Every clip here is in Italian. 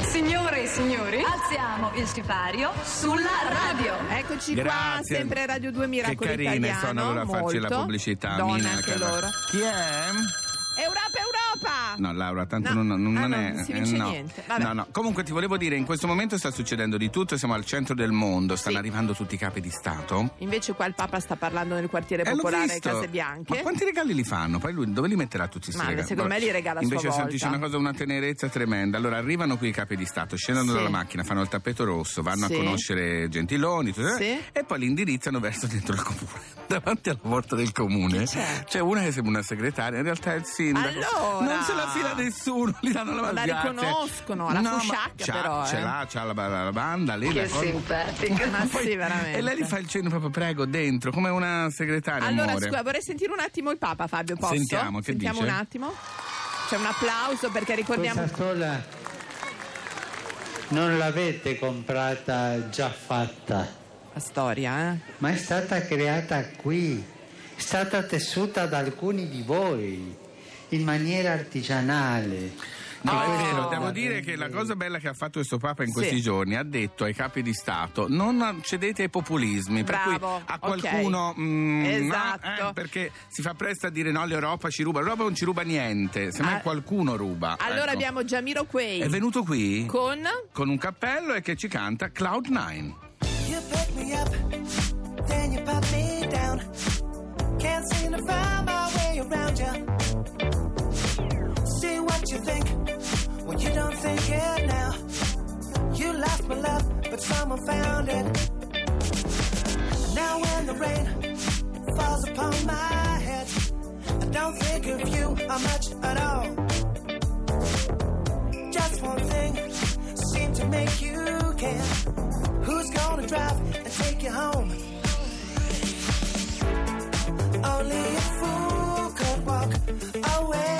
Signore e signori, alziamo il sipario sulla radio. Eccoci qua, Grazie. sempre Radio 2 Miracolo Che carine Italiano. sono allora a farci la molto. pubblicità. Donna Mina, anche cara. loro. Chi è? Europa, Europa! No, Laura, tanto No. non, non Ah, no, è. non si vince eh, no. niente. Vabbè. No, no. Comunque ti volevo dire, in questo momento sta succedendo di tutto, siamo al centro del mondo, stanno Sì. arrivando tutti i capi di Stato. Invece qua il Papa sta parlando nel quartiere Eh, popolare. Case Bianche. Ma quanti regali li fanno? Poi lui dove li metterà tutti questi Ma regali? secondo me li regala a sua Invece volta. sentisci una cosa, una tenerezza tremenda. Allora arrivano qui i capi di Stato, scendono Sì. dalla macchina, fanno il tappeto rosso, vanno Sì. a conoscere Gentiloni tutto- Sì. e poi li indirizzano verso dentro il comune. Davanti alla porta del comune c'è? c'è una che sembra una segretaria, in realtà è il sindaco. Allora! Non se la fila nessuno, danno la La grazie. riconoscono, la No, fusciacca però, Ce eh. l'ha, c'ha la, la banda lì. la cosa- Ma Poi- sì, veramente. E lei gli fa il cenno proprio, prego, dentro, come una segretaria. Allora, amore. scusa, vorrei sentire un attimo il Papa, Fabio, posso? Sentiamo, che Sentiamo dice? un attimo. C'è un applauso perché ricordiamo... Questa stola non l'avete comprata già fatta, La storia, eh? ma è stata creata qui, è stata tessuta da alcuni di voi in maniera artigianale. No, è vero, devo dire che la cosa bella che ha fatto questo Papa in Sì. questi giorni ha detto ai capi di Stato non cedete ai populismi, per Bravo, cui a qualcuno mm, Esatto. no, eh, perché si fa presto a dire no, l'Europa ci ruba, l'Europa non ci ruba niente, semmai Ah, qualcuno ruba. Allora ecco. abbiamo Giamiro Quay È venuto qui con... con un cappello e che ci canta Cloud 9. You pick me up, then you put me down. Can't seem to find my way around you. See what you think when you don't think it now. You lost my love, but someone found it. Now when the rain falls upon my head, I don't think of you or much at all. Just one thing seemed to make you care. Who's gonna drive and take you home? Only a fool could walk away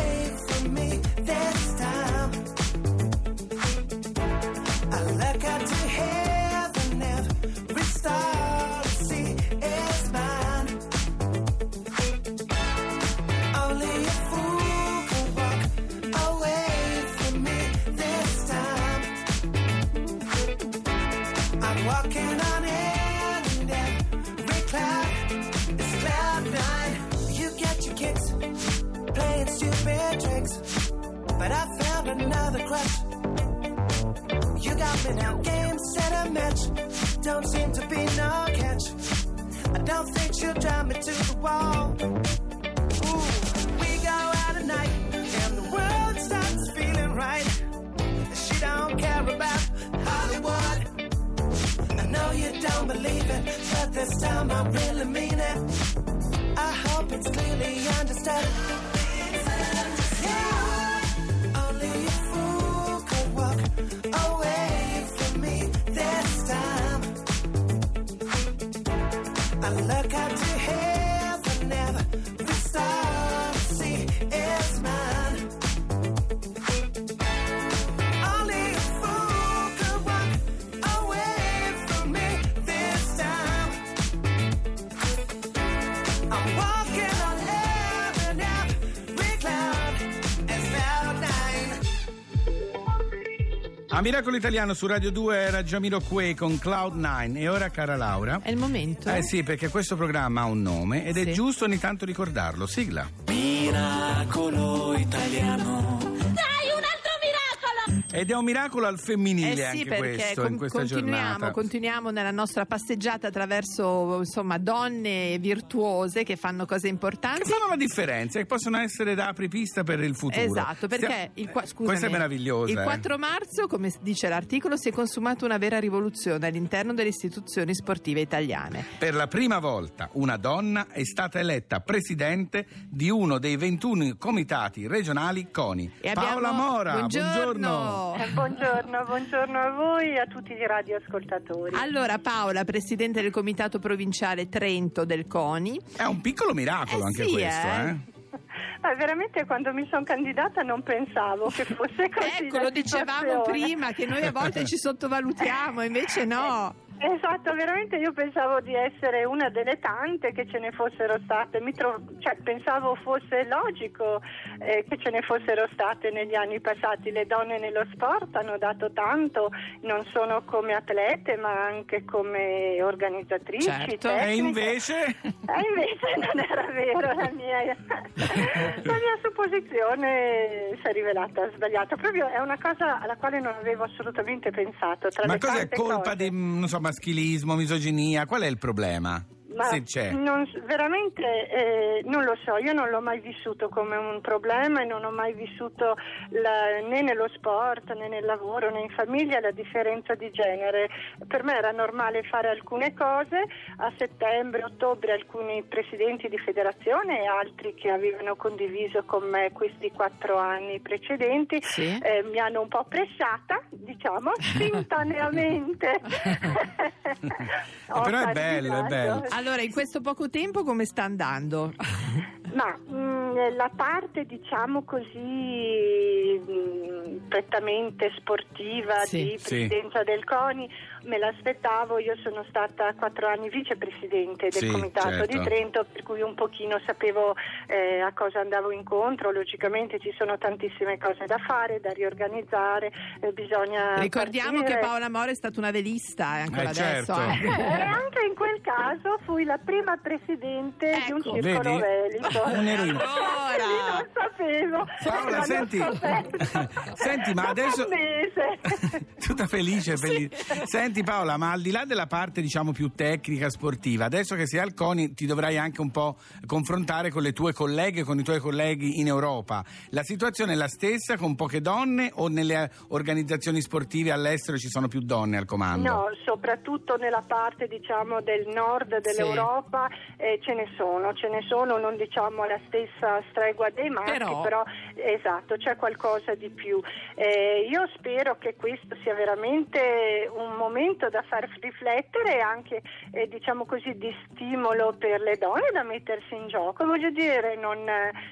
crush. You got me now, game set a match. Don't seem to be no catch. I don't think she'll drive me to the wall. Ooh, we go out at night and the world starts feeling right. She don't care about Hollywood. I know you don't believe it, but this time I really mean it. I hope it's clearly understood. A Miracolo Italiano su Radio 2 era Giamiro Quay con Cloud 9 e ora cara Laura. È il momento? Eh sì, perché questo programma ha un nome ed è Sì. giusto ogni tanto ricordarlo. Sigla. Miracolo italiano. Ed è un miracolo al femminile Eh sì, anche perché questo con- in questa continuiamo, giornata. continuiamo nella nostra passeggiata attraverso insomma, donne virtuose che fanno cose importanti. Che fanno la differenza e possono essere da apripista per il futuro. Esatto, perché Stia- il, qua- eh, scusami, questa è meravigliosa. il eh. 4 marzo, come dice l'articolo, si è consumata una vera rivoluzione all'interno delle istituzioni sportive italiane. Per la prima volta una donna è stata eletta presidente di uno dei 21 comitati regionali CONI. E Paola abbiamo- Mora, buongiorno. Buongiorno, buongiorno a voi e a tutti i radioascoltatori. Allora Paola, presidente del comitato provinciale Trento del CONI. È un piccolo miracolo Eh anche sì, questo, eh. eh? Ma veramente quando mi sono candidata non pensavo che fosse così. Ecco, lo dicevamo prima che noi a volte ci sottovalutiamo, invece no. Esatto, veramente io pensavo di essere una delle tante che ce ne fossero state, Mi tro- cioè, pensavo fosse logico eh, che ce ne fossero state negli anni passati. Le donne nello sport hanno dato tanto, non solo come atlete ma anche come organizzatrici. Certo. E invece? E invece non era vero, la mia, la mia supposizione si è rivelata sbagliata. Proprio è una cosa alla quale non avevo assolutamente pensato. Tra Ma cos'è tante colpa cose. di non so, maschilismo, misoginia? Qual è il problema? Ma Se c'è. non- veramente eh, non lo so, io non l'ho mai vissuto come un problema e non ho mai vissuto la- né nello sport né nel lavoro né in famiglia la differenza di genere. Per me era normale fare alcune cose, a settembre, ottobre alcuni presidenti di federazione e altri che avevano condiviso con me questi quattro anni precedenti Sì. eh, mi hanno un po' pressata, diciamo, spontaneamente. Ho Però è bello, è bello. Allora, in questo poco tempo come sta andando? Ma mh, la parte, diciamo così, mh, prettamente sportiva Sì. di Sì. presidenza del CONI me l'aspettavo, io sono stata quattro anni vicepresidente del Sì, Comitato certo. di Trento, per cui un pochino sapevo eh, a cosa andavo incontro, logicamente ci sono tantissime cose da fare, da riorganizzare, eh, bisogna... Ricordiamo partire. che Paola Moro è stata una velista eh, ancora Eh, adesso. certo. eh. E anche in quel caso fui la prima presidente di un Ecco. circolo Vedi? velico. Oh, Io non sapevo. Paola, senti, senti, ma adesso tutta felice, felice. Senti Paola, ma al di là della parte diciamo più tecnica sportiva, adesso che sei al CONI ti dovrai anche un po' confrontare con le tue colleghe, con i tuoi colleghi in Europa. La situazione è la stessa con poche donne o nelle organizzazioni sportive all'estero ci sono più donne al comando? No, soprattutto nella parte diciamo del nord dell'Europa eh, ce ne sono, ce ne sono, non diciamo alla stessa stregua dei maschi, Però- però, esatto, c'è qualcosa di più. Eh, io spero che questo sia veramente un momento da far riflettere e anche eh, diciamo così di stimolo per le donne da mettersi in gioco. Voglio dire, non,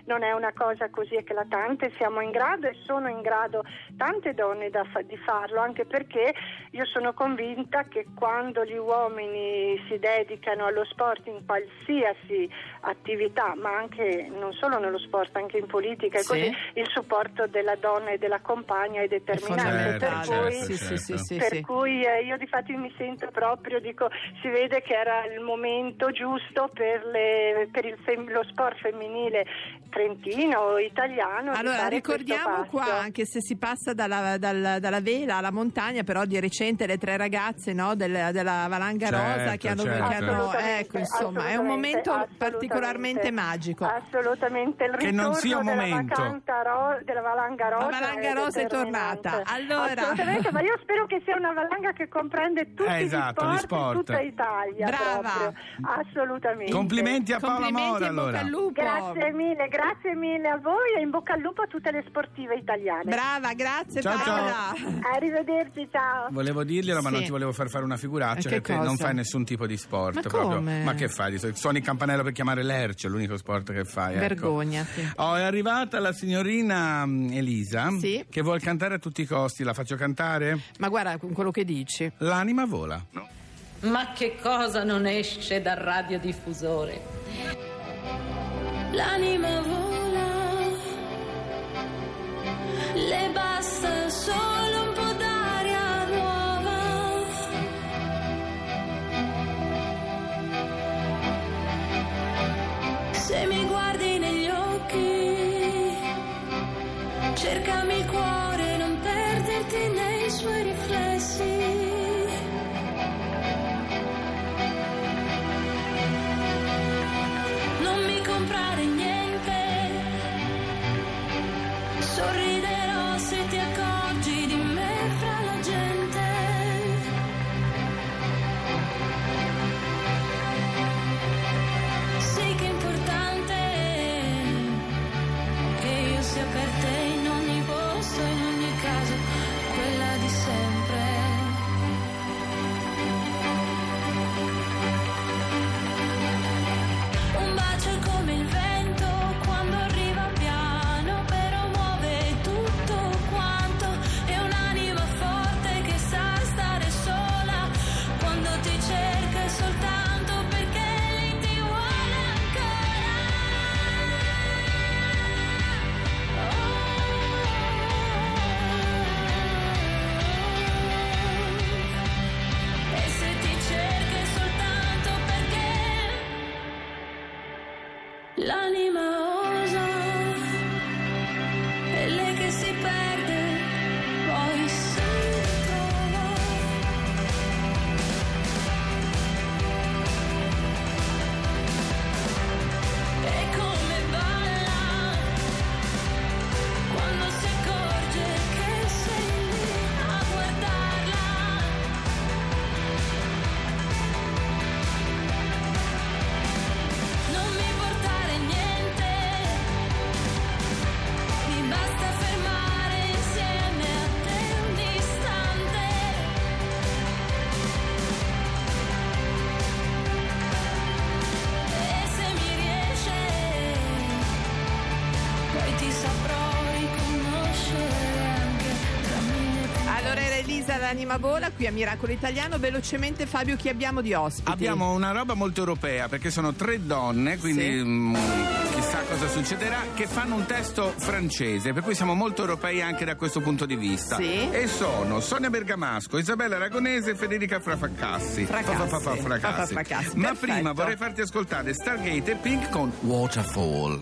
non è una cosa così eclatante, siamo in grado e sono in grado tante donne da di farlo, anche perché io sono convinta che quando gli uomini si dedicano allo sport in qualsiasi attività, ma anche non solo nello sport, anche in politica, e Sì. così il supporto della donna e della compagna è determinante. per fondamentale. cui sì, sì, sì, certo. sì, per cui eh, io di fatti mi sento proprio, dico, si vede che era il momento giusto per, le- per il fem- lo sport femminile trentino, italiano. Allora, ricordiamo qua, anche se si passa dalla, dal- dalla vela alla montagna, però di recente le tre ragazze no, del- della Valanga Certo, Rosa che hanno, certo. che hanno- ecco, insomma, è un momento particolarmente magico. Assolutamente, il Che non sia un momento. ro- della valanga rosa. La valanga rosa è determinante. tornata. Allora- Assolutamente, ma io spero che sia una valanga che comprende tutti Eh, esatto, gli gli sport, in tutta Italia. Brava. proprio. Assolutamente. Complimenti a Paola Complimenti bocca allora. Grazie mille, grazie mille a voi e in bocca al lupo a tutte le sportive italiane. Brava, grazie Ciao, Paola. Arrivederci, ciao. Volevo dirglielo, ma Sì. non ti volevo far fare una figuraccia E che che te non cosa? fai nessun tipo di sport. Ma proprio. come? Ma che fai? Suoni il campanello per chiamare l'Erce, è l'unico sport che fai. ecco. Vergognati. Oh, è arrivata la signorina mm, Elisa Sì. che vuole cantare a tutti i costi. La faccio cantare? Ma guarda con quello che dici. L'anima vola. Ma che cosa non esce dal radiodiffusore? L'anima vola, Allora era Elisa l'anima vola qui a Miracolo Italiano. Velocemente Fabio chi abbiamo di ospiti? Abbiamo una roba molto europea perché sono tre donne, quindi Sì. mm, chissà cosa succederà, che fanno un testo francese, per cui siamo molto europei anche da questo punto di vista. Sì. E sono Sonia Bergamasco, Isabella Aragonese e Federica Frafacassi. Fracassi. Fracassi. Fracassi. Ma prima vorrei farti ascoltare Stargate e Pink con Waterfall.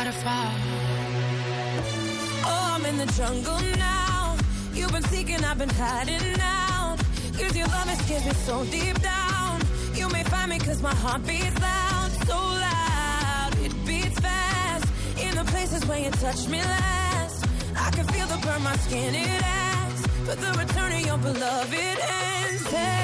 Waterfall. Oh, I'm in the jungle now. You've been seeking, I've been hiding out. Cause your love scared me so deep down. You may find me cause my heart beats loud, so loud. It beats fast. In the places where you touch me last. I can feel the burn my skin, it asks. But the return of your beloved ends.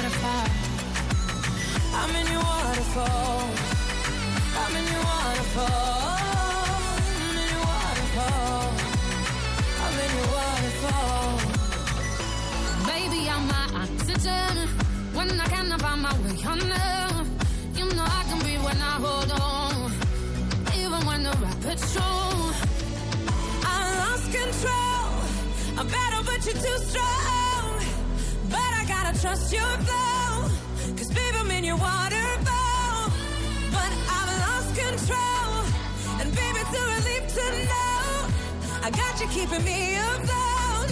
Waterfall. I'm in your waterfall. I'm in your waterfall. I'm in your waterfall. I'm in your waterfall. Baby, I'm my oxygen. When I cannot find my way under, you know I can be when I hold on. Even when the rapids strong. I lost control. I'm better, but you're too strong. Gotta trust your flow. Cause baby, I'm in your waterfall. But I've lost control. And baby, it's a relief to know. I got you keeping me afloat.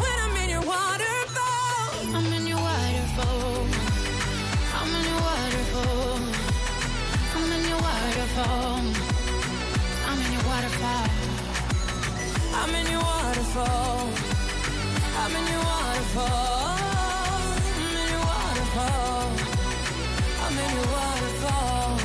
When I'm in your waterfall. I'm in your waterfall. I'm in your waterfall. I'm in your waterfall. I'm in your waterfall. I'm in your waterfall. I'm in your waterfall. I'm in your waterfall.